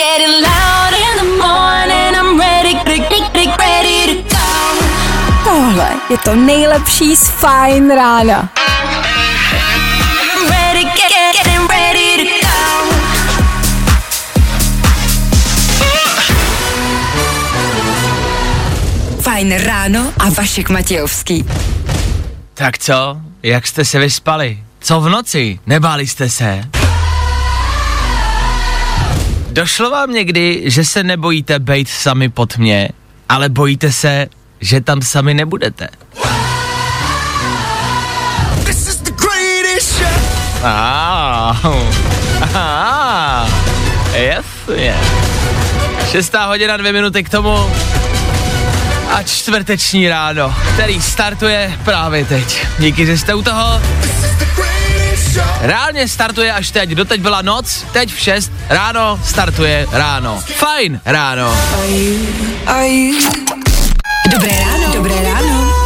getting loud in the morning. I'm ready, ready, ready to go. Tohle je to nejlepší z Fajn rána. I'm ready, get, getting ready to go. Fajn ráno a Vašek Matějovský. Tak co? Jak jste se vyspali? Co v noci? Nebáli jste se? Došlo vám někdy, že se nebojíte být sami pod mě, ale bojíte se, že tam sami nebudete? Ah, ah, jasně. Šestá hodina, dvě minuty k tomu a čtvrteční ráno, který startuje právě teď. Díky, že jste u toho. Reálně startuje až teď, doteď byla noc, teď v 6 ráno startuje ráno. Fajn ráno. Dobré ráno. Dobré ráno.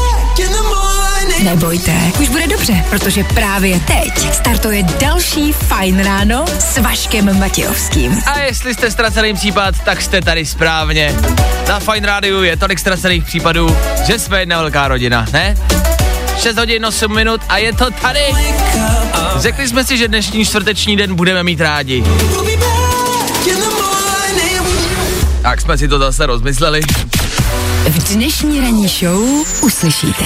Nebojte, už bude dobře, protože právě teď startuje další Fajn ráno s Vaškem Matějovským. A jestli jste ztracený případ, tak jste tady správně. Na Fine Rádiu je tolik ztracených případů, že jsme jedna velká rodina, ne? 6 hodin 8 minut a je to tady. Řekli jsme si, že dnešní čtvrteční den budeme mít rádi. Tak jsme si to zase rozmysleli. V dnešní ranní show uslyšíte.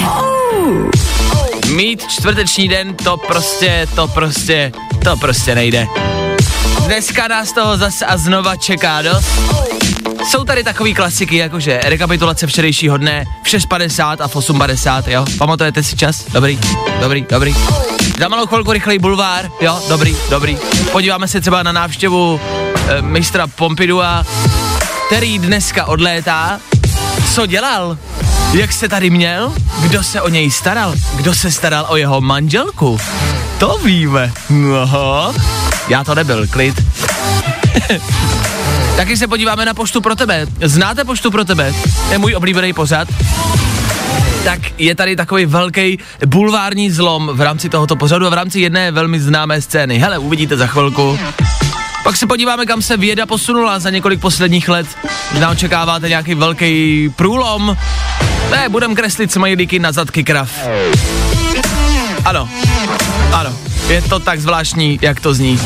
Mít čtvrteční den, to prostě, to prostě, to prostě nejde. Dneska nás toho zase a znova čeká dost. Jsou tady takový klasiky, jakože rekapitulace včerejšího dne v 6.50 a v 8.50, jo? Pamatujete si čas? Dobrý, dobrý, dobrý. Za malou chvilku rychlej bulvár, jo? Dobrý, dobrý. Podíváme se třeba na návštěvu e, mistra Pompidua, který dneska odlétá. Co dělal? Jak se tady měl? Kdo se o něj staral? Kdo se staral o jeho manželku? To víme. No, já to nebyl, klid. Taky se podíváme na poštu pro tebe. Znáte poštu pro tebe? To je můj oblíbený pořad. Tak je tady takový velký bulvární zlom v rámci tohoto pořadu a v rámci jedné velmi známé scény. Hele, uvidíte za chvilku. Pak se podíváme, kam se věda posunula za několik posledních let. Možná očekáváte nějaký velký průlom. Ne, budem kreslit smajlíky na zadky krav. Ano, ano, je to tak zvláštní, jak to zní.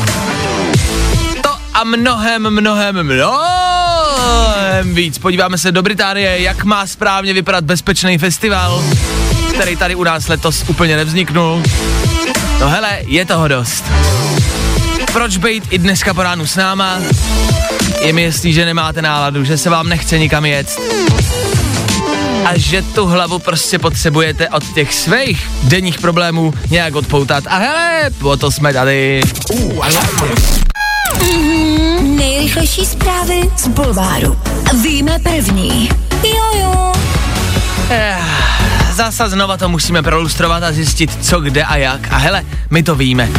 Mnohem, mnohem, mnohem víc. Podíváme se do Británie, jak má správně vypadat bezpečný festival, který tady u nás letos úplně nevzniknul. No hele, je toho dost. Proč být i dneska po ránu s náma? Je mi jasný, že nemáte náladu, že se vám nechce nikam jet. A že tu hlavu prostě potřebujete od těch svých denních problémů nějak odpoutat. A hele, po to jsme tady. Nejrychlejší zprávy z Bulváru. Víme první. Jojo. Eh, Zasa znova to musíme prolustrovat a zjistit, co kde a jak. A hele, my to víme.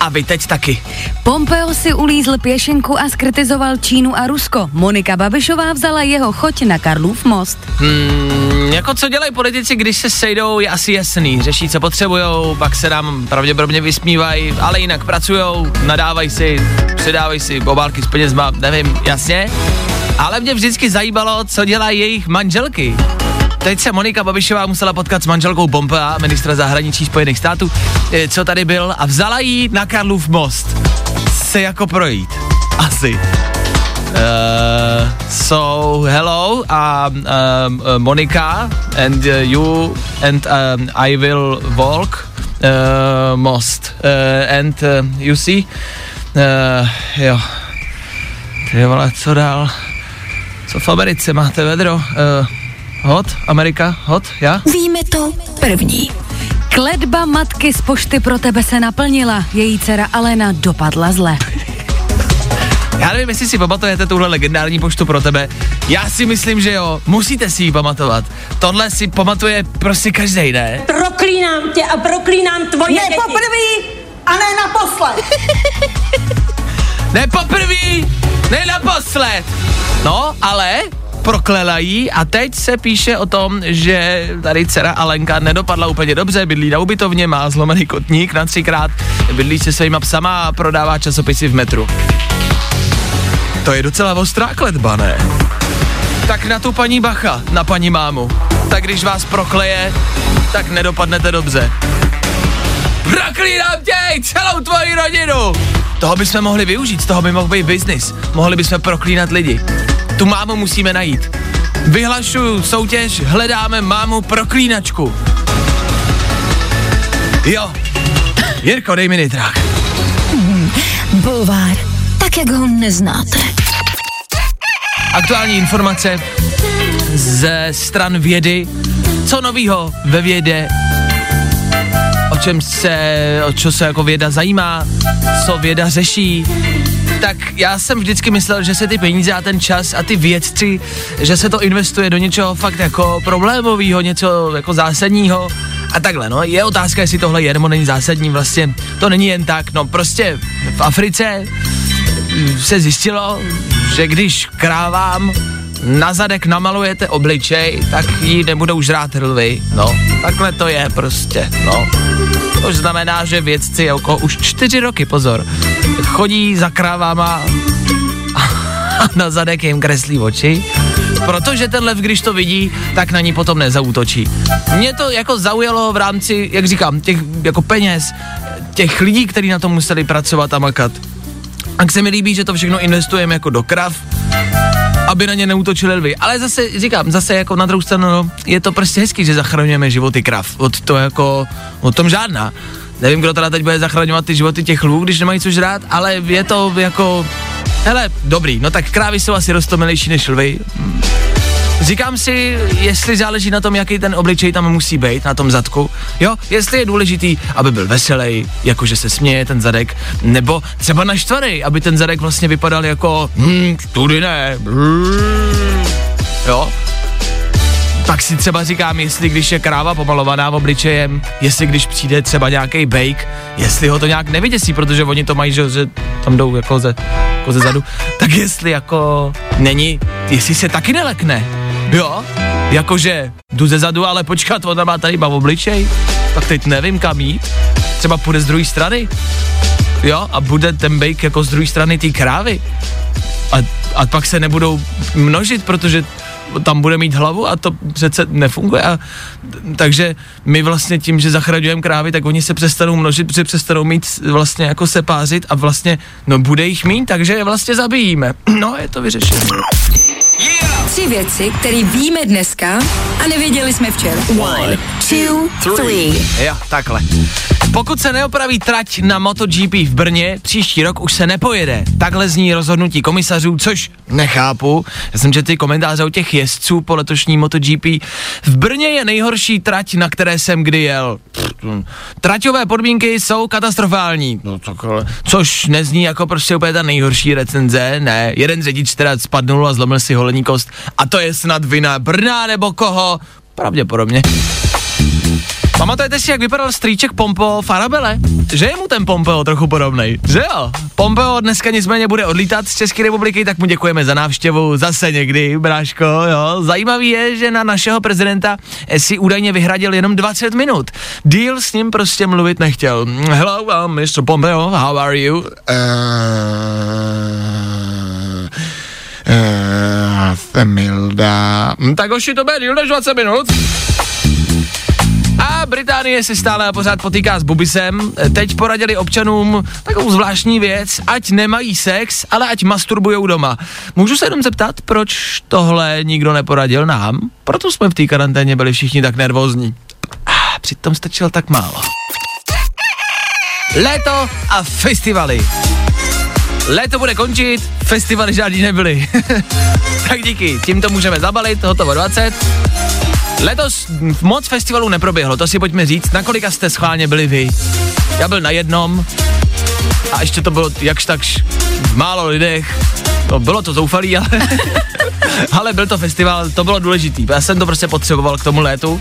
A vy teď taky. Pompeo si ulízl pěšinku a skritizoval Čínu a Rusko. Monika Babišová vzala jeho choť na Karlův most. Hmm, jako co dělají politici, když se sejdou, je asi jasný. Řeší, co potřebujou, pak se nám pravděpodobně vysmívají, ale jinak pracujou, nadávají si, předávají si obálky s penězma, nevím, jasně. Ale mě vždycky zajímalo, co dělají jejich manželky. Teď se Monika Babišová musela potkat s manželkou Pompea, ministra zahraničí Spojených států, eh, co tady byl, a vzala jí na Karlův most. Se jako projít. Asi. Uh, so hello, um, um, uh, Monica, and uh, you and um, I will walk uh, most, uh, and uh, you see, uh, jo, ty vole, co dál? Co v Americe máte vedro? Uh, hot, Amerika, hot, já? Víme to první. Kledba matky z pošty pro tebe se naplnila. Její dcera Alena dopadla zle. Já nevím, jestli si pamatujete tuhle legendární poštu pro tebe. Já si myslím, že jo, musíte si ji pamatovat. Tohle si pamatuje prostě každý, ne? Proklínám tě a proklínám tvoje Ne děti. poprvé a ne naposled. Ne poprvý, ne naposled. No, ale proklela jí a teď se píše o tom, že tady dcera Alenka nedopadla úplně dobře, bydlí na ubytovně, má zlomený kotník na třikrát, bydlí se svýma psama a prodává časopisy v metru. To je docela ostrá kletba, ne? Tak na tu paní bacha, na paní mámu. Tak když vás prokleje, tak nedopadnete dobře. Proklínám tě, celou tvoji rodinu! Toho bychom mohli využít, z toho by mohl být biznis. Mohli bychom proklínat lidi. Tu mámu musíme najít. Vyhlašuju soutěž, hledáme mámu proklínačku. Jo. Jirko, dej mi nitrák. Bulvár, tak jak ho neznáte. Aktuální informace ze stran vědy. Co novýho ve vědě? O čem se, o čo se jako věda zajímá? Co věda řeší? Tak já jsem vždycky myslel, že se ty peníze a ten čas a ty vědci, že se to investuje do něčeho fakt jako problémového, něco jako zásadního a takhle, no. Je otázka, jestli tohle je není zásadní, vlastně to není jen tak, no prostě v Africe se zjistilo, že když krávám na zadek namalujete obličej, tak jí nebudou žrát hlvy. No, takhle to je prostě, no. To znamená, že vědci jako už čtyři roky, pozor, chodí za krávama a na zadek jim kreslí oči, protože ten lev, když to vidí, tak na ní potom nezautočí. Mě to jako zaujalo v rámci, jak říkám, těch jako peněz, těch lidí, kteří na tom museli pracovat a makat. A se mi líbí, že to všechno investujeme jako do krav, aby na ně neútočili lvy. Ale zase říkám, zase jako na druhou stranu, no, je to prostě hezký, že zachraňujeme životy krav. Od to jako, o tom žádná. Nevím, kdo teda teď bude zachraňovat ty životy těch lvů, když nemají co žrát, ale je to jako, hele, dobrý, no tak krávy jsou asi rostomilejší než lvy. Říkám si, jestli záleží na tom, jaký ten obličej tam musí být, na tom zadku. Jo, jestli je důležitý, aby byl veselý, jakože se směje ten zadek, nebo třeba naštvaný, aby ten zadek vlastně vypadal jako, hm, tudy ne, jo. Pak si třeba říkám, jestli když je kráva pomalovaná v obličejem, jestli když přijde třeba nějaký bake, jestli ho to nějak nevyděsí, protože oni to mají, že, že tam jdou jako ze, jako ze zadu, tak jestli jako není, jestli se taky nelekne. Jo, jakože jdu ze zadu, ale počkat, ona má tady iba v obličej, tak teď nevím kam jít, třeba půjde z druhé strany, jo, a bude ten bake jako z druhé strany té krávy. A, a pak se nebudou množit, protože tam bude mít hlavu a to přece nefunguje. A, takže my vlastně tím, že zachraňujeme krávy, tak oni se přestanou množit, protože přestanou mít vlastně jako se pázit a vlastně, no bude jich mít, takže je vlastně zabijíme. No, je to vyřešené. Tři věci, které víme dneska a nevěděli jsme včera. One, two, three. Jo, takhle. Pokud se neopraví trať na MotoGP v Brně, příští rok už se nepojede. Takhle zní rozhodnutí komisařů, což nechápu. Já jsem četl ty komentáře o těch jezdců po letošní MotoGP. V Brně je nejhorší trať, na které jsem kdy jel. Traťové podmínky jsou katastrofální. No, takhle. Což nezní jako prostě úplně ta nejhorší recenze, ne. Jeden řidič teda spadnul a zlomil si holení kost. A to je snad vina Brna nebo koho? Pravděpodobně. Pamatujete si, jak vypadal strýček Pompeo Farabele? Že je mu ten Pompeo trochu podobný, že jo? Pompeo dneska nicméně bude odlítat z České republiky, tak mu děkujeme za návštěvu zase někdy, bráško, jo. Zajímavý je, že na našeho prezidenta si údajně vyhradil jenom 20 minut. Deal s ním prostě mluvit nechtěl. Hello, uh, Mr. Pompeo, how are you? Uh, uh, Femilda. Hm, Tak hoši, to bude díl než 20 minut. Británie si stále a pořád potýká s bubisem. Teď poradili občanům takovou zvláštní věc, ať nemají sex, ale ať masturbujou doma. Můžu se jenom zeptat, proč tohle nikdo neporadil nám? Proto jsme v té karanténě byli všichni tak nervózní. A přitom stačilo tak málo. Léto a festivaly. Léto bude končit, festivaly žádný nebyly. tak díky, tímto můžeme zabalit, hotovo 20. Letos moc festivalů neproběhlo, to si pojďme říct, na kolika jste schválně byli vy. Já byl na jednom a ještě to bylo jakž takž v málo lidech. No, bylo to zoufalý, ale, ale byl to festival, to bylo důležitý. Já jsem to prostě potřeboval k tomu létu.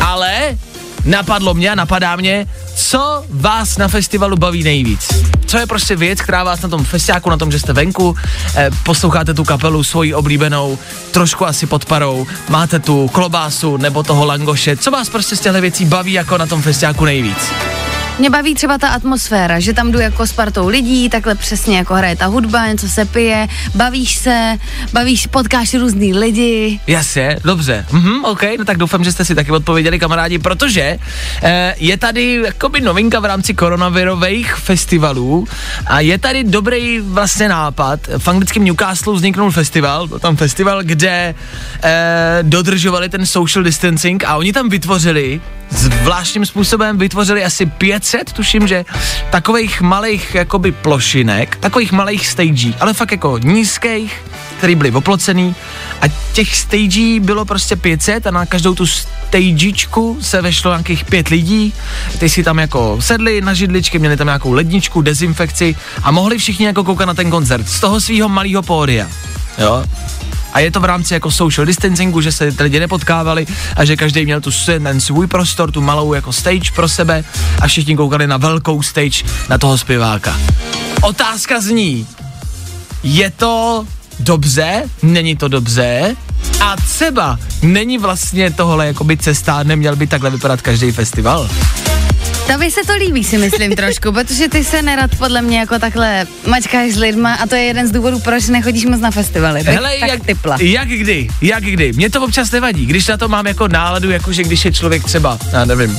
Ale napadlo mě a napadá mě, co vás na festivalu baví nejvíc. Co je prostě věc, která vás na tom festiáku, na tom, že jste venku, eh, posloucháte tu kapelu svoji oblíbenou, trošku asi pod parou, máte tu klobásu nebo toho langoše, co vás prostě z těchto věcí baví jako na tom festiáku nejvíc. Mě baví třeba ta atmosféra, že tam jdu jako s partou lidí, takhle přesně jako hraje ta hudba, něco se pije, bavíš se, bavíš, potkáš různý lidi. Jasně, dobře. Mhm, OK, no tak doufám, že jste si taky odpověděli, kamarádi, protože eh, je tady jakoby novinka v rámci koronavirových festivalů a je tady dobrý vlastně nápad. V anglickém Newcastle vzniknul festival, tam festival, kde eh, dodržovali ten social distancing a oni tam vytvořili zvláštním způsobem vytvořili asi 500, tuším, že takových malých jakoby plošinek, takových malých stagí, ale fakt jako nízkých, který byly oplocený a těch stagí bylo prostě 500 a na každou tu stagečku se vešlo nějakých pět lidí, ty si tam jako sedli na židličky, měli tam nějakou ledničku, dezinfekci a mohli všichni jako koukat na ten koncert z toho svého malého pódia. Jo, a je to v rámci jako social distancingu, že se lidi nepotkávali a že každý měl tu ten svůj prostor, tu malou jako stage pro sebe a všichni koukali na velkou stage na toho zpěváka. Otázka zní, je to dobře, není to dobře a třeba není vlastně tohle jakoby cesta, neměl by takhle vypadat každý festival. Tobě se to líbí, si myslím trošku, protože ty se nerad podle mě jako takhle mačkáš s lidma a to je jeden z důvodů, proč nechodíš moc na festivaly. Tak, Hele, tak jak, typla. jak kdy, jak kdy. Mně to občas nevadí, když na to mám jako náladu, jako že když je člověk třeba, já nevím,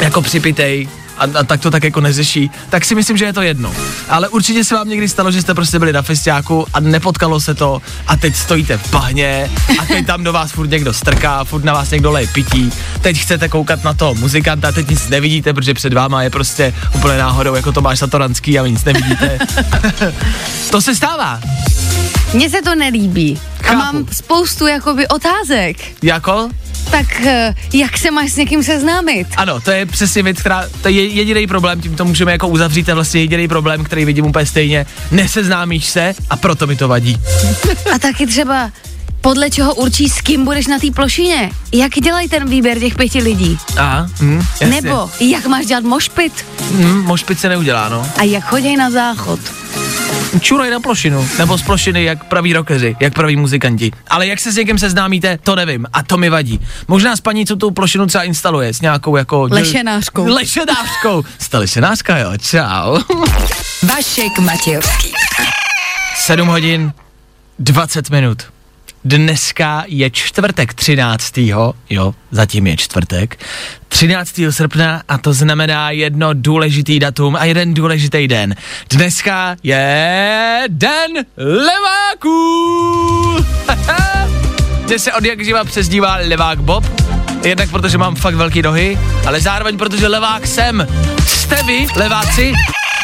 jako připitej, a, a tak to tak jako neřeší, tak si myslím, že je to jedno. Ale určitě se vám někdy stalo, že jste prostě byli na festiáku a nepotkalo se to a teď stojíte v bahně a teď tam do vás furt někdo strká, furt na vás někdo leje pití, teď chcete koukat na toho muzikanta, teď nic nevidíte, protože před váma je prostě úplně náhodou jako Tomáš Satoranský a vy nic nevidíte. to se stává. Mně se to nelíbí. Chápu. A mám spoustu jakoby otázek. Jako? Tak eh, jak se máš s někým seznámit? Ano, to je přesně věc, která, to je jediný problém, tím to můžeme jako uzavřít, to je vlastně jediný problém, který vidím úplně stejně. Neseznámíš se a proto mi to vadí. A taky třeba podle čeho určí, s kým budeš na té plošině. Jak dělají ten výběr těch pěti lidí? A, hm, jasně. Nebo jak máš dělat mošpit? Hm, mošpit se neudělá, no. A jak chodí na záchod? Čuraj na plošinu, nebo z plošiny, jak praví rockeři, jak praví muzikanti. Ale jak se s někým seznámíte, to nevím a to mi vadí. Možná s paní, co tu plošinu třeba instaluje, s nějakou jako... Lešenářkou. Lešenářkou. Jste lešenářka, jo, čau. Vašek Matějovský. 7 hodin 20 minut. Dneska je čtvrtek 13. Jo, zatím je čtvrtek. 13. srpna a to znamená jedno důležitý datum a jeden důležitý den. Dneska je den leváků. Mně se od jak živa přezdívá levák Bob. Jednak protože mám fakt velký nohy, ale zároveň protože levák jsem. Jste vy, leváci?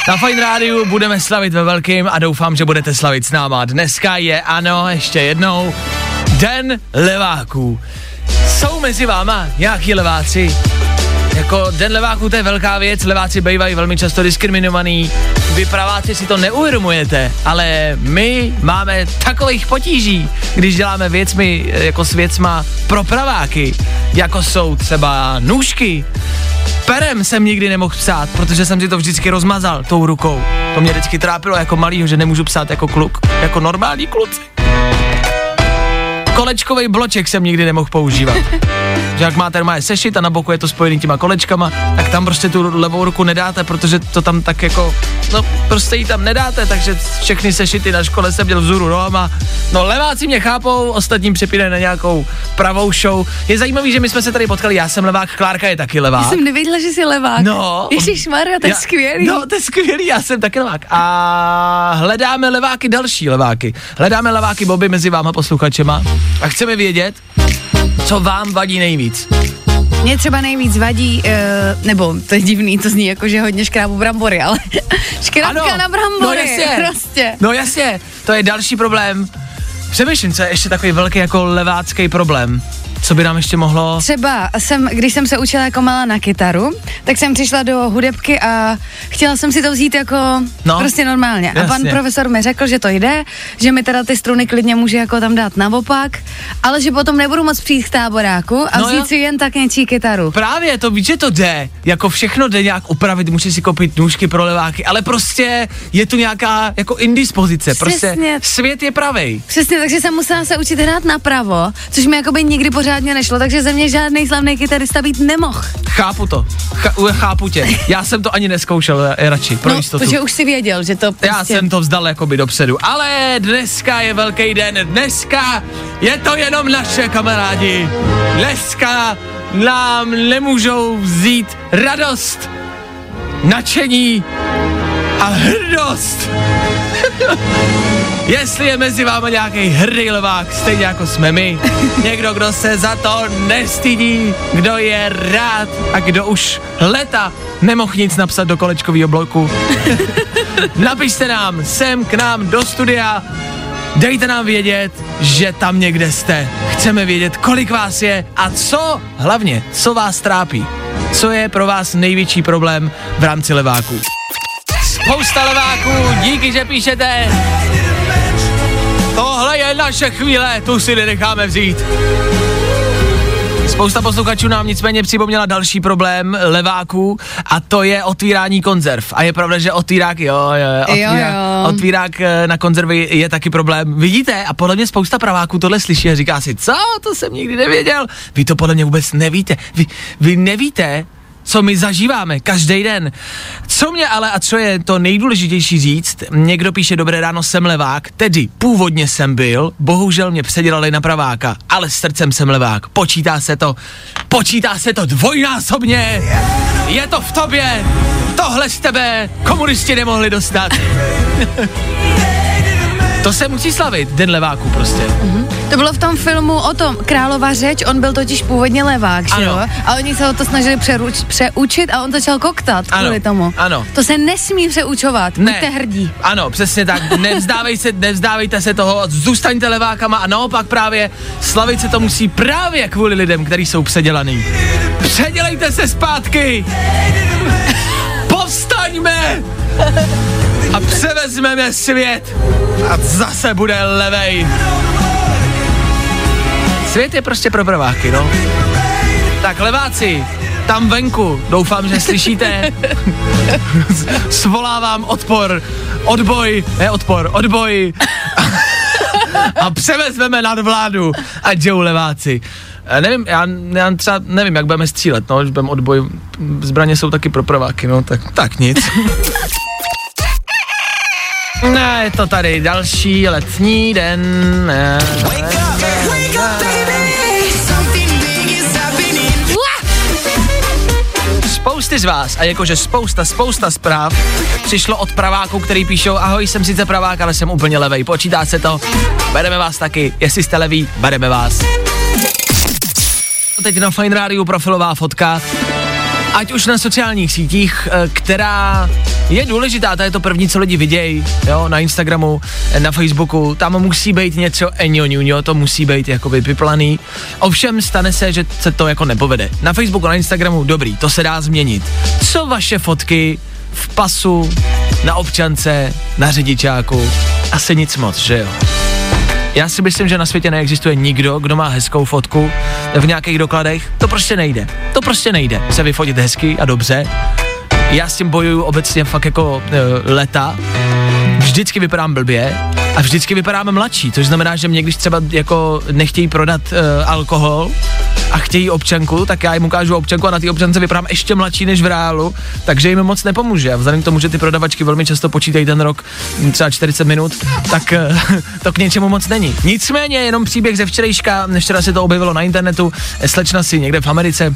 Na Fine Rádiu budeme slavit ve velkým a doufám, že budete slavit s náma. Dneska je, ano, ještě jednou, Den leváků. Jsou mezi váma nějaký leváci? Jako den leváků to je velká věc, leváci bývají velmi často diskriminovaný, vy praváci si to neuvědomujete, ale my máme takových potíží, když děláme věcmi, jako s věcma pro praváky, jako jsou třeba nůžky, Perem jsem nikdy nemohl psát, protože jsem si to vždycky rozmazal tou rukou. To mě vždycky trápilo jako malýho, že nemůžu psát jako kluk, jako normální kluci. Kolečkový bloček jsem nikdy nemohl používat. že jak máte normálně sešit a na boku je to spojený těma kolečkama, tak tam prostě tu levou ruku nedáte, protože to tam tak jako, no prostě ji tam nedáte, takže všechny sešity na škole jsem měl vzhůru nohama. No leváci mě chápou, ostatním přepínají na nějakou pravou show. Je zajímavý, že my jsme se tady potkali, já jsem levák, Klárka je taky levák. Já jsem nevěděla, že jsi levák. No. Ježíš Maria, to je skvělý. No, to je skvělý, já jsem taky levák. A hledáme leváky, další leváky. Hledáme leváky Bobby mezi váma posluchačema a chceme vědět, co vám vadí nejvíc. Mě třeba nejvíc vadí, uh, nebo to je divný, to zní jako, že hodně škrábu brambory, ale škrábka na brambory, no jasně, prostě. no jasně, to je další problém. Přemýšlím, co je ještě takový velký jako levácký problém. Co by nám ještě mohlo... Třeba jsem, když jsem se učila jako malá na kytaru, tak jsem přišla do hudebky a chtěla jsem si to vzít jako No. prostě normálně. A pan Jasně. profesor mi řekl, že to jde, že mi teda ty struny klidně může jako tam dát naopak, ale že potom nebudu moc přijít k táboráku a No vzít jo. si jen tak něčí kytaru. Právě, to víš, že to jde. Jako všechno jde nějak upravit, můžeš si koupit nůžky pro leváky, ale prostě je tu nějaká jako indispozice. Prostě Přesně. svět je pravej. Přesně, takže jsem musela se učit hrát napravo, což mi jakoby nikdy pořádně pořádně nešlo, takže ze mě žádný slavný kytarista být nemohl. Chápu to. Ch- chápu tě. Já jsem to ani neskoušel radši, pro no, jistotu. protože už si věděl, že to prostě... Já jsem to vzdal jakoby dopředu. Ale dneska je velký den. Dneska je to jenom naše kamarádi. Dneska nám nemůžou vzít radost, nadšení a hrdost. Jestli je mezi vámi nějaký hrdý levák, stejně jako jsme my, někdo, kdo se za to nestydí, kdo je rád a kdo už leta nemohl nic napsat do kolečkového bloku, napište nám sem k nám do studia, dejte nám vědět, že tam někde jste. Chceme vědět, kolik vás je a co, hlavně, co vás trápí. Co je pro vás největší problém v rámci leváků. Spousta leváků, díky, že píšete. Tohle je naše chvíle, tu si nenecháme vzít. Spousta posluchačů nám nicméně připomněla další problém leváků a to je otvírání konzerv. A je pravda, že otvírák, jo, jo, otvírák, Jo, jo. otvírák eh, na konzervy je taky problém. Vidíte? A podle mě spousta praváků tohle slyší a říká si, co, to jsem nikdy nevěděl. Vy to podle mě vůbec nevíte. Vy, vy nevíte, co my zažíváme každý den. Co mě ale a co je to nejdůležitější říct, někdo píše dobré ráno, jsem levák, tedy původně jsem byl, bohužel mě předělali na praváka, ale srdcem jsem levák, počítá se to, počítá se to dvojnásobně, je to v tobě, tohle z tebe komunisti nemohli dostat. to se musí slavit, den leváků prostě. To bylo v tom filmu o tom, Králova řeč, on byl totiž původně levák, že Ano. jo? A oni se ho to snažili přeruč, přeučit a on začal koktat Ano, kvůli tomu. ano. To se nesmí přeučovat, Ne. buďte hrdí. Ano, přesně tak. Nevzdávej se, nevzdávejte se toho, zůstaňte levákama a naopak právě slavit se to musí právě kvůli lidem, kteří jsou předělaný. Předělejte se zpátky! Povstaňme! A převezmeme svět a zase bude levej. Svět je prostě pro prváky, no. Tak leváci, tam venku, doufám, že slyšíte, svolávám odpor, odboj, ne odpor, odboj a převezmeme nad vládu, ať jdou leváci. Eh, Nevím, já, já třeba nevím, jak budeme střílet, no, když budeme odboj, zbraně jsou taky pro prváky, no, tak, tak nic. Ne, je to tady další letní den. Ne, Spousty z vás, a jakože spousta, spousta zpráv, přišlo od praváků, který píšou, ahoj, jsem sice pravák, ale jsem úplně levej, počítá se to, bereme vás taky, jestli jste leví, bereme vás. Teď na Fine Radio profilová fotka, ať už na sociálních sítích, eh, která je důležitá, to je to první, co lidi vidějí, jo, na Instagramu, eh, na Facebooku, tam musí být něco enjo ňuňo, to musí být jakoby vyplaný. Ovšem stane se, že se to jako nepovede. Na Facebooku, na Instagramu, dobrý, to se dá změnit. Co vaše fotky v pasu, na občance, na řidičáku? Asi nic moc, že jo? Já si myslím, že na světě neexistuje nikdo, kdo má hezkou fotku v nějakých dokladech. To prostě nejde. To prostě nejde. Se vyfotit hezky a dobře. Já s tím bojuju obecně fakt jako e, leta. Vždycky vypadám blbě a vždycky vypadáme mladší, což znamená, že mě když třeba jako nechtějí prodat e, alkohol a chtějí občanku, tak já jim ukážu občanku a na té občance vypadám ještě mladší než v reálu, takže jim moc nepomůže. A vzhledem k tomu, že ty prodavačky velmi často počítají ten rok třeba 40 minut, tak e, to k něčemu moc není. Nicméně jenom příběh ze včerejška, včera se to objevilo na internetu, slečna si někde v Americe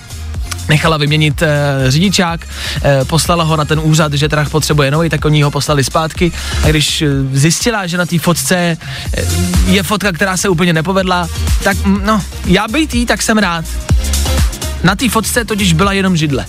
nechala vyměnit e, řidičák, e, poslala ho na ten úřad, že trh potřebuje nový, tak oni ho poslali zpátky a když zjistila, že na té fotce e, je fotka, která se úplně nepovedla, tak mm, no, já být jí, tak jsem rád. Na té fotce totiž byla jenom židle.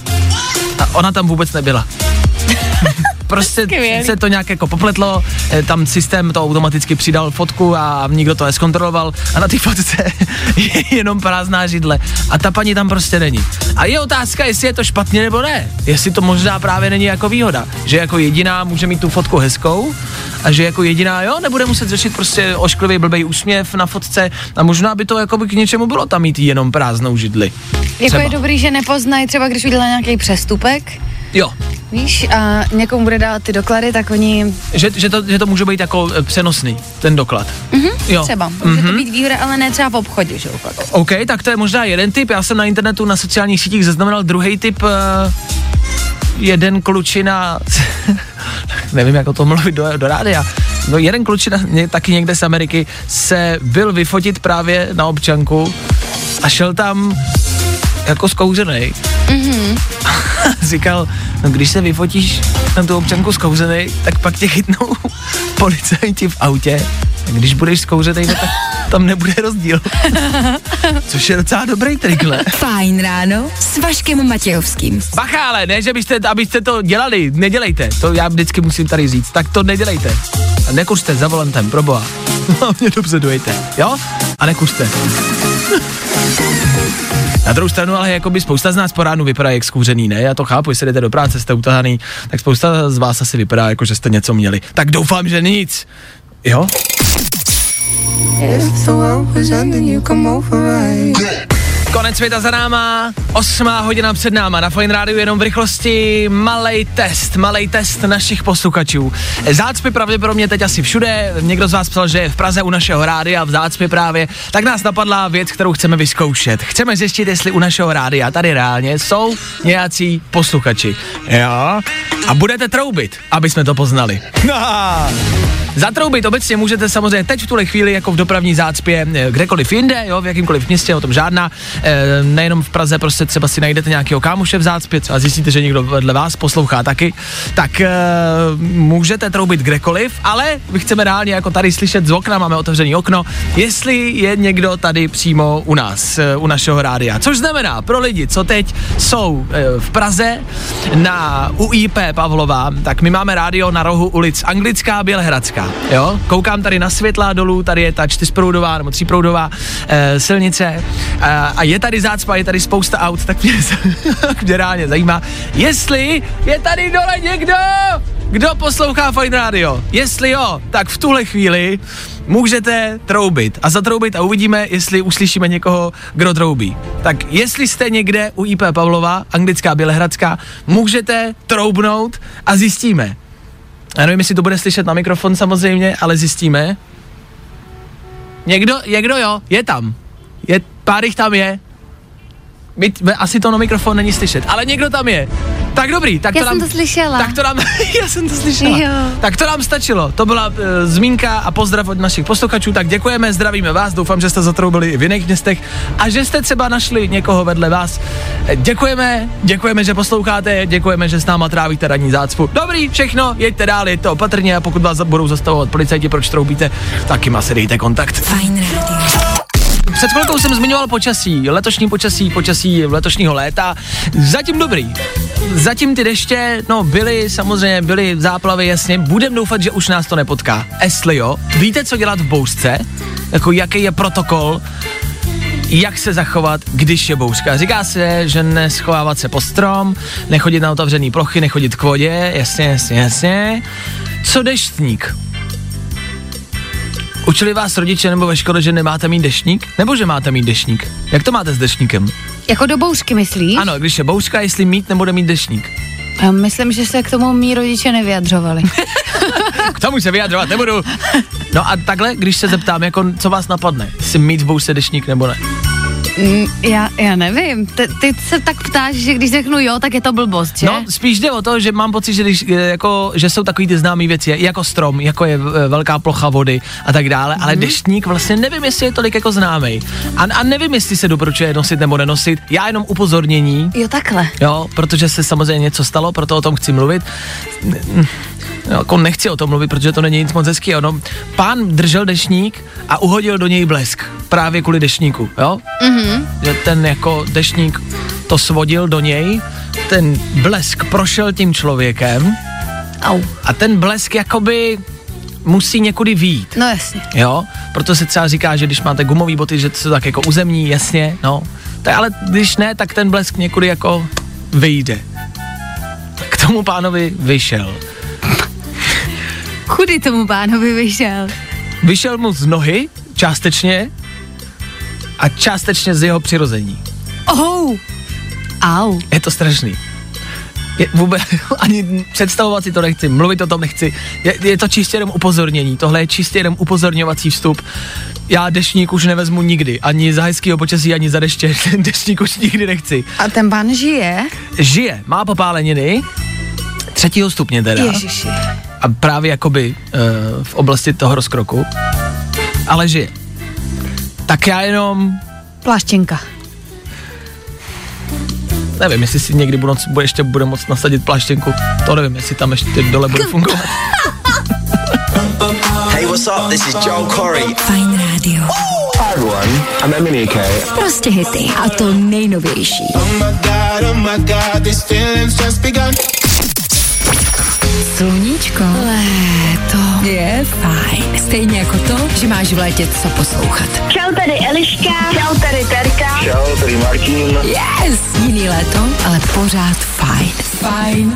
A ona tam vůbec nebyla. prostě Skvělý. se to nějak jako popletlo, eh, tam systém to automaticky přidal fotku a nikdo to neskontroloval a na té fotce je jenom prázdná židle a ta paní tam prostě není. A je otázka, jestli je to špatně nebo ne. Jestli to možná právě není jako výhoda, že jako jediná může mít tu fotku hezkou a že jako jediná, jo, nebude muset řešit prostě ošklivý blbej úsměv na fotce a možná by to jako by k něčemu bylo tam mít jenom prázdnou židli. Jako Třeba. je dobrý, že nepoznají třeba, když udělá nějaký přestupek, Jo, Víš, a někomu bude dávat ty doklady, tak oni že, že, to, že to může být jako eh, přenosný, ten doklad. Mm-hmm, jo. třeba, může to být výhoda, ale ne třeba v obchodě, že jo, pak. OK, tak to je možná jeden typ. Já jsem na internetu, na sociálních sítích zaznamenal druhý typ. Uh, jeden klučina, nevím, jak o tom mluvit do, do rádia, no jeden klučina, taky někde z Ameriky, se byl vyfotit právě na občanku a šel tam jako zkouřený. Mm-hmm. Říkal, no když se vyfotíš na tu občanku zkouřený, tak pak tě chytnou policajti v autě. Když budeš zkouřený, no tak tam nebude rozdíl. Což je docela dobrý trik, ne? Fajn ráno s Vaškem Matějovským. Bacha, ale ne, že byste, abyste to dělali, nedělejte, to já vždycky musím tady říct, tak to nedělejte. A nekuřte za volantem, proboha. Hlavně dobře dojete, jo? A nekuřte. Na druhou stranu, ale jako by spousta z nás po ránu vypadá jak skůřený, ne? Já to chápu, jestli jdete do práce, jste utahaný, tak spousta z vás asi vypadá jako, že jste něco měli. Tak doufám, že nic. Jo? Konec světa za náma, osmá hodina před náma, na Fine Rádiu jenom v rychlosti malej test, malej test našich posluchačů. Zácpy pravděpodobně teď asi všude, někdo z vás psal, že je v Praze u našeho rádia, v Zácpy právě, tak nás napadla věc, kterou chceme vyzkoušet. Chceme zjistit, jestli u našeho rádia tady reálně jsou nějací posluchači. Jo? A budete troubit, aby jsme to poznali. Zatroubit obecně můžete samozřejmě teď v tuhle chvíli jako v dopravní zácpě eh, kdekoliv jinde, jo, v jakýmkoliv městě, o tom žádná. E, nejenom v Praze, prostě třeba si najdete nějakého kámoše v zácpě a zjistíte, že někdo vedle vás poslouchá taky, tak e, můžete troubit kdekoliv, ale my chceme reálně jako tady slyšet z okna, máme otevřený okno, jestli je někdo tady přímo u nás, u našeho rádia. Což znamená pro lidi, co teď jsou v Praze na UIP Pavlova, tak my máme rádio na rohu ulic Anglická a Bělehradská. Jo? Koukám tady na světla dolů, tady je ta čtyřproudová nebo tříproudová e, silnice e, a je tady zácpa, je tady spousta aut, tak mě, mě reálně zajímá, jestli je tady dole někdo, kdo poslouchá Fine Radio. Jestli jo, tak v tuhle chvíli můžete troubit a zatroubit a uvidíme, jestli uslyšíme někoho, kdo troubí. Tak jestli jste někde u IP Pavlova, anglická Bělehradská, můžete troubnout a zjistíme. Já nevím, jestli to bude slyšet na mikrofon samozřejmě, ale zjistíme. Někdo, někdo jo, je tam. Je, pár jich tam je. My, asi to na mikrofon není slyšet, ale někdo tam je. Tak dobrý, tak Já to nám, jsem to slyšela. Tak to nám, já jsem to slyšela. Jo. Tak to nám stačilo. To byla uh, zmínka a pozdrav od našich posluchačů. Tak děkujeme, zdravíme vás. Doufám, že jste zatroubili i v jiných městech a že jste třeba našli někoho vedle vás. Eh, Děkujeme, děkujeme, že posloucháte, děkujeme, že s náma trávíte ranní zácpu. Dobrý, všechno, jeďte dál, jeďte opatrně a pokud vás budou zastavovat policajti, proč troubíte, taky ma se dejte kontakt. Fajn rádio. Před chvilkou jsem zmiňoval počasí, letošní počasí, počasí letošního léta. Zatím dobrý. Zatím ty deště, no byly, samozřejmě byly záplavy, jasně. Budem doufat, že už nás to nepotká. Jestli jo, víte, co dělat v bouřce? Jako jaký je protokol? jak se zachovat, když je bouřka. Říká se, že neschovávat se po strom, nechodit na otevřený plochy, nechodit k vodě, jasně, jasně, jasně. Co deštník? Učili vás rodiče nebo ve škole, že nemáte mít deštník? Nebo že máte mít deštník? Jak to máte s deštníkem? Jako do bouřky, myslíš? Ano, když je bouřka, jestli mít nebo mít deštník. Já myslím, že se k tomu mý rodiče nevyjadřovali. K tomu se vyjadřovat nebudu. No a takhle, když se zeptám, jako co vás napadne, jestli mít v bouřce deštník nebo ne. Mm, já, já nevím. Ty, ty se tak ptáš, že když řeknu jo, tak je to blbost, že? No, spíš jde o to, že mám pocit, že, když, eh, jako, že jsou takový ty známé věci, jako strom, jako je eh, velká plocha vody a tak dále, ale deštník vlastně nevím, jestli je tolik jako známý. A, a nevím, jestli se doporučuje nosit nebo nenosit. Já jenom upozornění, Jo, takhle. Jo, protože se samozřejmě něco stalo, proto o tom chci mluvit. No, jako nechci o tom mluvit, protože to není nic moc hezkého. No, pán držel dešník a uhodil do něj blesk. Právě kvůli dešníku, jo? Mm-hmm. Že ten jako dešník to svodil do něj, ten blesk prošel tím člověkem Au. a ten blesk jakoby musí někudy výjít. No jasně. Jo, proto se třeba říká, že když máte gumové boty, že to jsou tak jako uzemní, jasně, no. Tak ale když ne, tak ten blesk někudy jako vyjde. K tomu pánovi vyšel. Kudy tomu pánovi vyšel? Vyšel mu z nohy, částečně, a částečně z jeho přirození. Oh. Au. Je to strašný. Je, vůbec ani představovat si to nechci, mluvit o tom nechci. Je, je to čistě jenom upozornění. Tohle je čistě jenom upozorňovací vstup. Já deštník už nevezmu nikdy. Ani za hezkého počasí, ani za deště. deštník už nikdy nechci. A ten pán žije? Žije, má popáleniny, třetího stupně teda. Ježiši. A právě jakoby uh, v oblasti toho rozkroku. Ale žije. Tak já jenom Pláštěnka. Nevím, jestli si někdy budu, bude, ještě bude moc nasadit pláštěnku. To nevím, jestli tam ještě dole bude fungovat. Hey, what's up? This is Joel Corey. Fajn rádio. Hi everyone, I'm Eminike. Prostě hity. A to nejnovější. Sluníčko. Léto. Je fajn. Stejně jako to, že máš v létě co poslouchat. Čau, tady Eliška. Čau, tady Terka. Čau, tady Martin. Yes. Jiný léto, ale pořád fajn. Fajn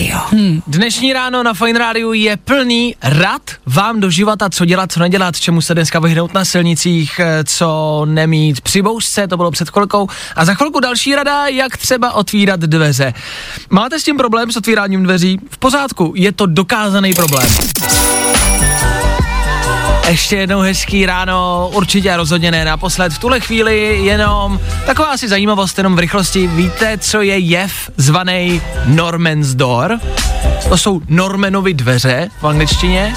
rádio. Hm. Dnešní ráno na Fine Radio je plný rad vám do života, co dělat, co nedělat, čemu se dneska vyhnout na silnicích, eh, co nemít při bouřce, to bylo před chvilkou. A za chvilku další rada, jak třeba otvírat dveře. Máte s tím problém s otvíráním dveří? V pořádku, je to dokázaný problém. Ještě jednou hezký ráno, určitě a rozhodně ne naposled. V tuhle chvíli jenom taková asi zajímavost, jenom v rychlosti. Víte, co je jev zvaný Norman's Door? To jsou Normanovi dveře v angličtině.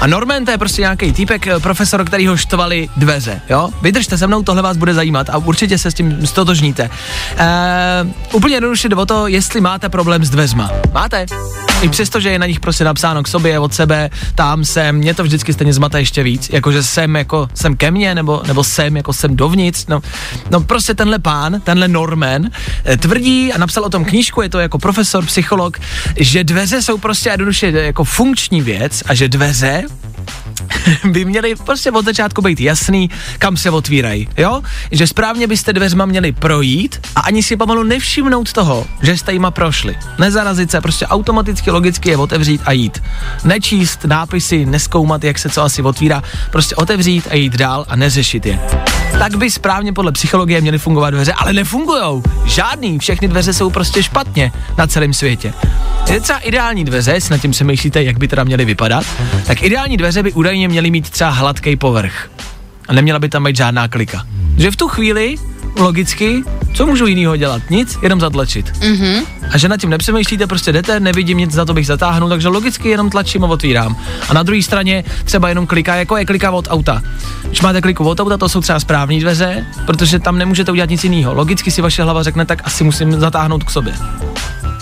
A Norman to je prostě nějaký týpek, eh, profesor, který ho štvali dveře, jo? Vydržte se mnou, tohle vás bude zajímat a určitě se s tím stotožníte. Uh, úplně jednoduše jde o to, jestli máte problém s dveřma. Máte? I přesto, že je na nich prostě napsáno k sobě, od sebe, tam jsem, mě to vždycky stejně zmata ještě víc, jakože jsem jako jsem ke mně, nebo, nebo jsem jako jsem dovnitř, no, no prostě tenhle pán, tenhle Norman, eh, tvrdí a napsal o tom knížku, je to jako profesor, psycholog, že dveře jsou prostě jednoduše jako funkční věc a že dveře by měly prostě od začátku být jasný, kam se otvírají, jo? Že správně byste dveřma měli projít a ani si pomalu nevšimnout toho, že jste jima prošli. Nezarazit se, prostě automaticky, logicky je otevřít a jít. Nečíst nápisy, neskoumat, jak se co asi otvírá, prostě otevřít a jít dál a neřešit je. Tak by správně podle psychologie měly fungovat dveře, ale nefungujou. Žádný, všechny dveře jsou prostě špatně na celém světě. Je třeba ideální dveře, jestli nad tím se myslíte, jak by teda měly vypadat, tak ideální dveře by údajně měly mít třeba hladký povrch. A neměla by tam být žádná klika. Že v tu chvíli, logicky, co můžu jinýho dělat? Nic, jenom zatlačit. Mm-hmm. A že nad tím nepřemýšlíte, prostě jdete, nevidím nic, za to bych zatáhnul, takže logicky jenom tlačím a otvírám. A na druhé straně třeba jenom kliká, jako je klika od auta. Když máte kliku od auta, to jsou třeba správní dveře, protože tam nemůžete udělat nic jiného. Logicky si vaše hlava řekne, tak asi musím zatáhnout k sobě.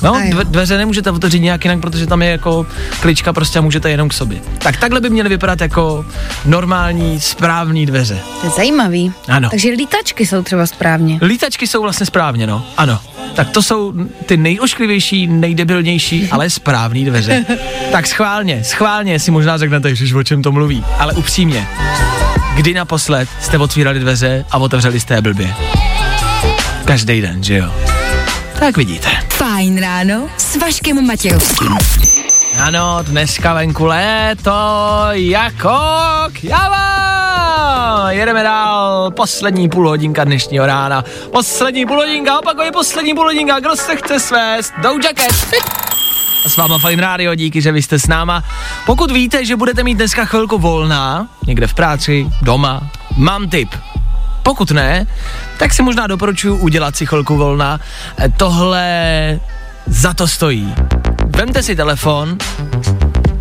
No, dve, dveře nemůžete otevřít nějak jinak, protože tam je jako klička prostě a můžete jenom k sobě. Tak takhle by měly vypadat jako normální, správní dveře. To je zajímavý. Ano. Takže lítačky jsou třeba správně. Lítačky jsou vlastně správně, no. Ano. Tak to jsou ty nejošklivější, nejdebilnější, ale správný dveře. Tak schválně, schválně si možná řeknete, že o čem to mluví. Ale upřímně, kdy naposled jste otvírali dveře a otevřeli jste je blbě? Každý den, že jo? Tak vidíte. Fajn ráno s Vaškem Matějovským. Ano, dneska venku léto jako kjava. Jedeme dál, poslední půl hodinka dnešního rána. Poslední půl hodinka, opakuje poslední půl hodinka, kdo se chce svést, Dow Jacket. S váma Fajn Radio, díky, že vy jste s náma. Pokud víte, že budete mít dneska chvilku volná, někde v práci, doma, mám tip. Pokud ne, tak si možná doporučuji udělat si chvilku volna. Tohle za to stojí. Vemte si telefon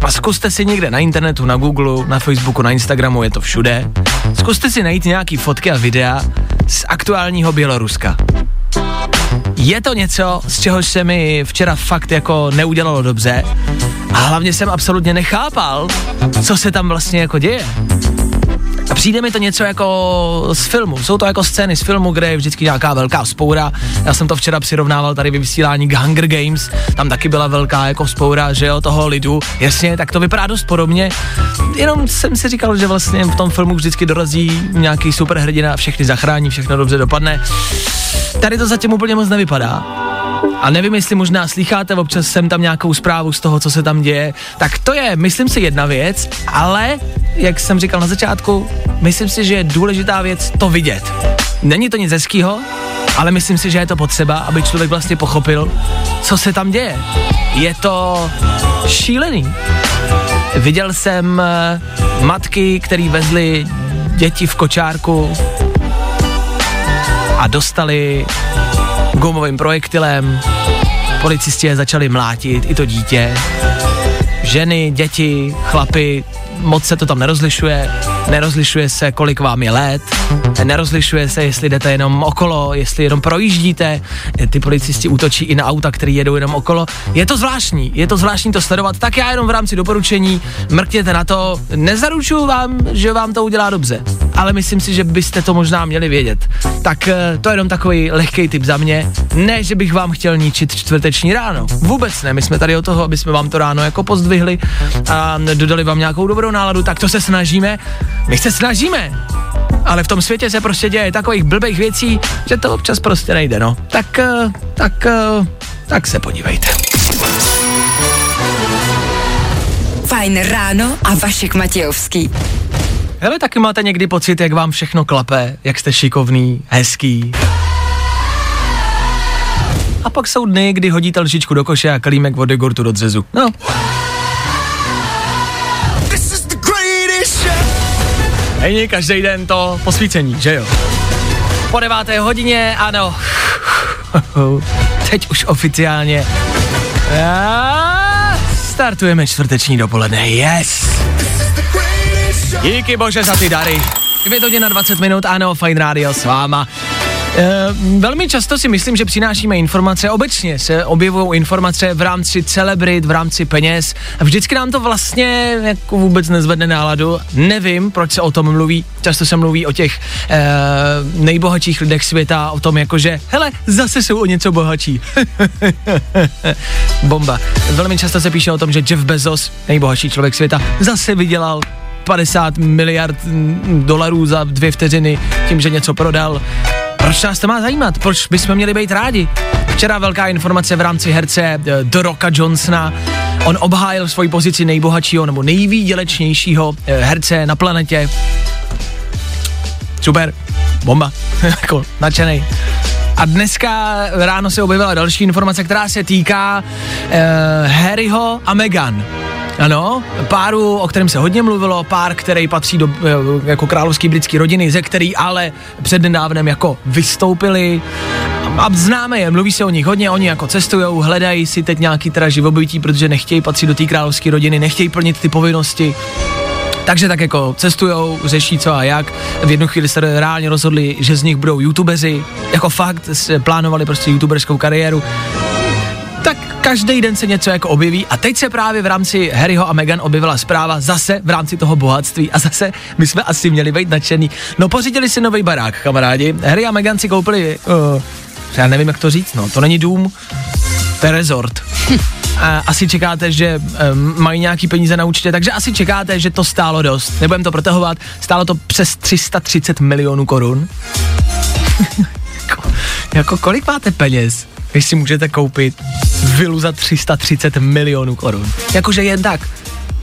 a zkuste si někde na internetu, na Google, na Facebooku, na Instagramu, je to všude. Zkuste si najít nějaký fotky a videa z aktuálního Běloruska. Je to něco, z čehož se mi včera fakt jako neudělalo dobře a hlavně jsem absolutně nechápal, co se tam vlastně jako děje. A přijde mi to něco jako z filmu. Jsou to jako scény z filmu, kde je vždycky nějaká velká spoura. Já jsem to včera přirovnával tady ve vysílání k Hunger Games. Tam taky byla velká jako spoura, že jo, toho lidu. Jasně, tak to vypadá dost podobně. Jenom jsem si říkal, že vlastně v tom filmu vždycky dorazí nějaký superhrdina všechny zachrání, všechno dobře dopadne. Tady to zatím úplně moc nevypadá. A nevím, jestli možná slycháte občas sem tam nějakou zprávu z toho, co se tam děje. Tak to je, myslím si, jedna věc, ale, jak jsem říkal na začátku, myslím si, že je důležitá věc to vidět. Není to nic hezkýho, ale myslím si, že je to potřeba, aby člověk vlastně pochopil, co se tam děje. Je to šílený. Viděl jsem eh, matky, který vezly děti v kočárku a dostali gumovým projektilem. Policisti je začali mlátit, i to dítě. Ženy, děti, chlapy, moc se to tam nerozlišuje, nerozlišuje se, kolik vám je let, nerozlišuje se, jestli jdete jenom okolo, jestli jenom projíždíte, ty policisti útočí i na auta, které jedou jenom okolo. Je to zvláštní, je to zvláštní to sledovat, tak já jenom v rámci doporučení mrkněte na to, nezaručuju vám, že vám to udělá dobře, ale myslím si, že byste to možná měli vědět. Tak eh, to je jenom takový lehký tip za mě. Ne, že bych vám chtěl ničit čtvrteční ráno. Vůbec ne, my jsme tady o toho, aby jsme vám to ráno jako pozdvihli a dodali vám nějakou dobrou náladu, tak to se snažíme. My se snažíme, ale v tom světě se prostě děje takových blbých věcí, že to občas prostě nejde, no. Tak, eh, tak, eh, tak se podívejte. Fajn ráno a Vašek Matějovský. Hele, taky máte někdy pocit, jak vám všechno klape, jak jste šikovný, hezký. A pak jsou dny, kdy hodíte lžičku do koše a kalímek od jogurtu do dřezu. No. Není každý den to posvícení, že jo? Po deváté hodině, ano. Teď už oficiálně. A startujeme čtvrteční dopoledne, yes! Díky bože za ty dary. 9 hodin na 20 minut, ano, Fine Radio s váma. E, velmi často si myslím, že přinášíme informace, obecně se objevují informace v rámci celebrit, v rámci peněz. Vždycky nám to vlastně jako vůbec nezvedne náladu. Nevím, proč se o tom mluví. Často se mluví o těch e, nejbohatších lidech světa, o tom jakože, hele, zase jsou o něco bohatší. Bomba. Velmi často se píše o tom, že Jeff Bezos, nejbohatší člověk světa, zase vydělal 50 miliard mm, dolarů za dvě vteřiny tím, že něco prodal. Proč nás to má zajímat? Proč bychom měli být rádi? Včera velká informace v rámci herce eh, The Rocka Johnsona. On obhájil svoji pozici nejbohatšího nebo nejvýdělečnějšího eh, herce na planetě. Super, bomba, jako nadšenej. A dneska ráno se objevila další informace, která se týká uh, Harryho a Meghan. Ano, páru, o kterém se hodně mluvilo, pár, který patří do eh, jako královské britské rodiny, ze který ale před nedávnem jako vystoupili. A známe je, mluví se o nich hodně, oni jako cestují, hledají si teď nějaký teda živobytí, protože nechtějí patřit do té královské rodiny, nechtějí plnit ty povinnosti. Takže tak jako cestujou, řeší co a jak. V jednu chvíli se reálně rozhodli, že z nich budou youtubezi. Jako fakt plánovali prostě youtuberskou kariéru tak každý den se něco jako objeví a teď se právě v rámci Harryho a Meghan objevila zpráva zase v rámci toho bohatství a zase my jsme asi měli být nadšený. No pořídili si nový barák, kamarádi. Harry a Meghan si koupili, uh, já nevím, jak to říct, no, to není dům, to je resort. A asi čekáte, že um, mají nějaký peníze na účtě, takže asi čekáte, že to stálo dost. Nebudem to protahovat, stálo to přes 330 milionů korun. jako, jako kolik máte peněz? když si můžete koupit vilu za 330 milionů korun. Jakože jen tak.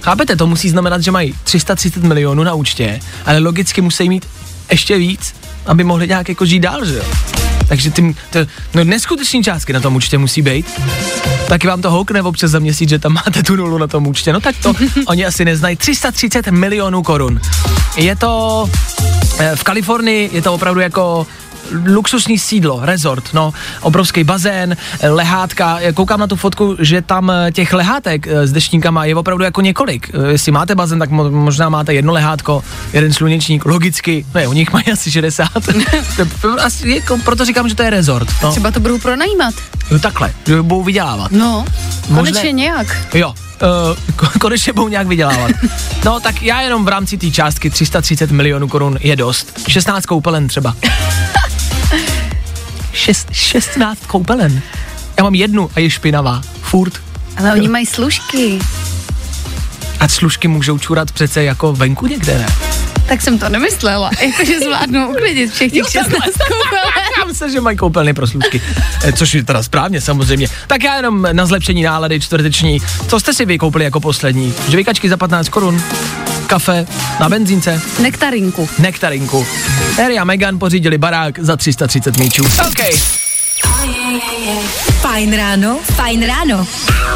Chápete, to musí znamenat, že mají 330 milionů na účtě, ale logicky musí mít ještě víc, aby mohli nějak jako žít dál, že jo? Takže tím, to, no neskutečný částky na tom účtě musí být. Taky vám to houkne občas za měsíc, že tam máte tu nulu na tom účtě. No tak to oni asi neznají. 330 milionů korun. Je to eh, v Kalifornii, je to opravdu jako luxusní sídlo, resort, no, obrovský bazén, lehátka, koukám na tu fotku, že tam eh, těch lehátek eh, s dešníkama je opravdu jako několik. Eh, jestli máte bazén, tak možná máte jedno lehátko, jeden slunečník, logicky, ne, u nich mají asi 60. asi, jako, proto říkám, že to je resort. No. Třeba to budou pronajímat. Jo, takhle, že budou vydělávat. No, konečně nějak. Jo, uh, konečně budou nějak vydělávat. No tak já jenom v rámci té částky 330 milionů korun je dost. 16 koupelen třeba. Šest, 16 koupelen. Já mám jednu a je špinavá. Furt. Ale oni mají služky. A služky můžou čurat přece jako venku někde, ne? Tak jsem to nemyslela, jakože zvládnu uklidit všech těch 16 koupelen. Já myslím, že mají koupelny pro služky, eh, což je teda správně samozřejmě. Tak já jenom na zlepšení nálady čtvrteční. Co jste si vykoupili jako poslední? Žvejkačky za 15 korun, kafe, Na benzínce. Nektarinku. Nektarinku. Harry a Meghan pořídili barák za 330 míčů. OK. Fajn ráno, fajn ráno.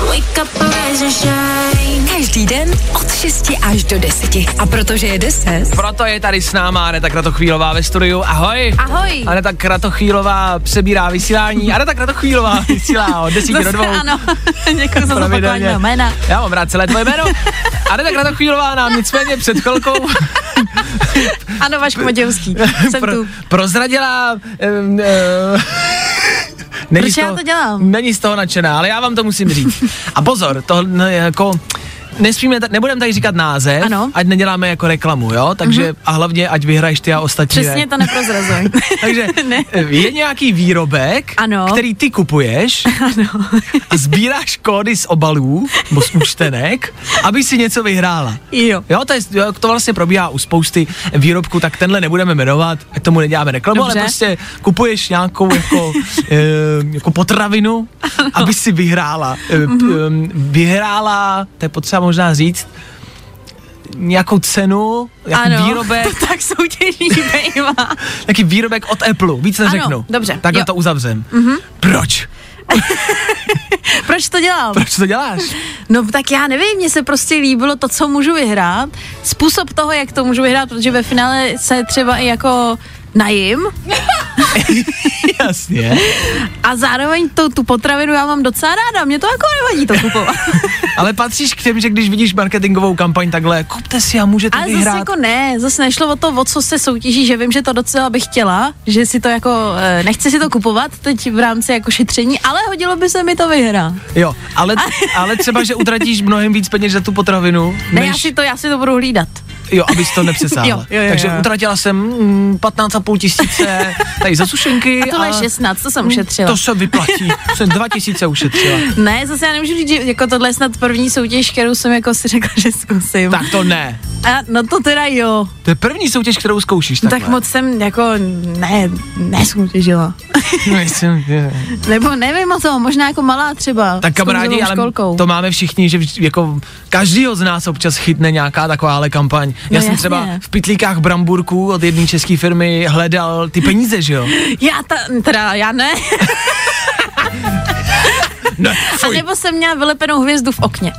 Wake up, rise and shine. Každý den od 6 až do 10. A protože je 10, Proto je tady s náma Aneta Kratochvílová ve studiu. Ahoj. Ahoj. Aneta Kratochvílová přebírá vysílání. Aneta Kratochvílová vysílá od 10 do Zase 2. ano, děkuji za zopakování jména. Já mám rád celé tvoje jméno. Aneta Kratochvílová nám nicméně před chvilkou Ano, Vaško Matějovský, jsem pro, tu. prozradila... Um, uh, není Proč z já toho, to dělám? Není z toho nadšená, ale já vám to musím říct. A pozor, to jako nesmíme, nebudeme tady říkat název, Ano. ať neděláme jako reklamu, jo? Takže a hlavně, ať vyhraješ ty a ostatní. Přesně ne. to neprozrazuj. Takže Ne. je nějaký výrobek, Ano. který ty kupuješ ano. a sbíráš kódy z obalů nebo z účtenek, aby si něco vyhrála. Jo. Jo, to, je, to vlastně probíhá u spousty výrobků, tak tenhle nebudeme jmenovat, ať tomu neděláme reklamu, Dobře. ale prostě kupuješ nějakou jako, e, jako potravinu, aby si vyhrála. E, e, vyhrála, to je potřeba možná říct, nějakou cenu, jako Ano, výrobek, to tak soutěží bývá. Taky výrobek od Apple, víc neřeknu. dobře, Takhle jo. to uzavřem. Mm-hmm. Proč? Proč to dělám? Proč to děláš? No tak já nevím, mně se prostě líbilo to, co můžu vyhrát, způsob toho, jak to můžu vyhrát, protože ve finále se třeba i jako najím Jasně. a zároveň tu, tu potravinu já mám docela ráda, mě to jako nevadí to kupovat. Ale patříš k těm, že když vidíš marketingovou kampaň takhle, kupte si a můžete Ale vyhrát. zase jako ne, zase nešlo o to, o co se soutěží, že vím, že to docela bych chtěla, že si to jako, eh, nechci si to kupovat teď v rámci jako šetření, ale hodilo by se mi to vyhrát. Jo, ale, ale třeba, že utratíš mnohem víc peněz za tu potravinu, Ne, než, já si to, já si to budu hlídat. Jo, abys to nepřesáhla. Jo, jo, jo, Takže jo. utratila jsem mm, 15,5 tisíce tady za sušenky. A tohle je 16, to jsem ušetřila. To se vyplatí. Jsem 2 tisíce ušetřila. Ne, zase já nemůžu říct, že jako tohle je snad první soutěž, kterou jsem jako si řekla, že zkusím. Tak to ne. A, no to teda jo. To je první soutěž, kterou zkoušíš No takhle. tak moc jsem jako ne, nesoutěžila. Myslím, že... Nebo nevím o tom, možná jako malá třeba. Tak kamarádi, ale školkou. to máme všichni, že jako každýho z nás občas chytne nějaká takováhle kampaň. Já No jsem jasně. třeba v pitlíkách bramburků od jedné české firmy hledal ty peníze, že jo? Já ta, teda já ne. Ne, A nebo jsem měla vylepenou hvězdu v okně.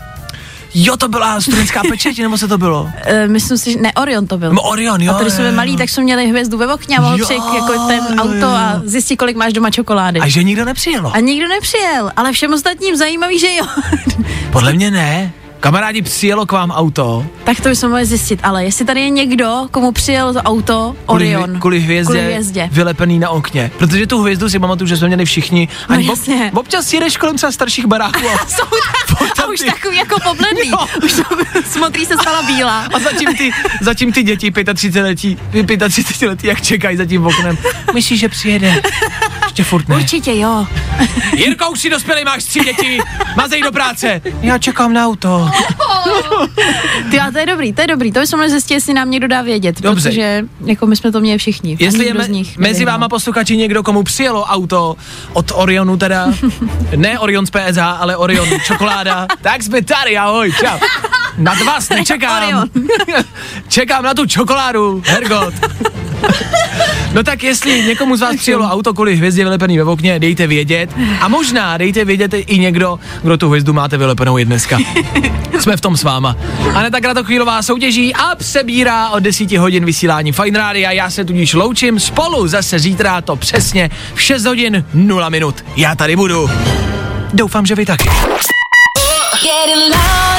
Jo, to byla studentská pečeť, nebo se to bylo? E, myslím si, že ne, Orion to byl. No, Orion, jo. a jo, jsme malí, tak jsme měli hvězdu ve okně a mohl přijít jako ten jo, auto jo. a zjistit, kolik máš doma čokolády. A že nikdo nepřijelo. A nikdo nepřijel, ale všem ostatním zajímavý, že jo. Podle mě ne. Kamarádi, přijelo k vám auto. tak to bychom mohli zjistit, ale jestli tady je někdo, komu přijel to auto, Kvůli, Orion. hvě- kvůli hvězdě, Kvůli hvězdě. vylepený na okně. Protože tu hvězdu si pamatuju, že jsme měli všichni. No Ani ob- jasně. občas jedeš kolem třeba starších baráků a, Jsou tam, a už takový jako pobledlý. Už to, smotrý se stala bílá. a zatím ty, zatím ty děti 35 letí, 35 letí, jak čekají za tím oknem. Myslíš, že přijede? Ještě furt ne. Určitě jo. Jirko, už si dospělý, máš tři děti, mazej do práce. Já čekám na auto. Ty, a to je dobrý, to je dobrý. To bychom mohli zjistit, jestli nám někdo dá vědět. Dobře. Protože jako my jsme to měli všichni. Jestli je me, z nich mezi nevyhrál. váma posluchači někdo, komu přijelo auto od Orionu teda, ne Orion z PSH, ale Orion čokoláda, tak jsme tady, ahoj, čau. Na vás nečekám. Čekám na tu čokoládu, Hergot. No tak jestli někomu z vás přijelo auto kvůli hvězdě vylepený ve okně, dejte vědět. A možná dejte vědět i někdo, kdo tu hvězdu máte vylepenou i dneska. Jsme v tom s váma. Aneta Kratochvílová soutěží a přebírá od 10 hodin vysílání Fine Radio. Já se tudíž loučím spolu zase zítra to přesně v 6 hodin 0 minut. Já tady budu. Doufám, že vy taky. Getting loud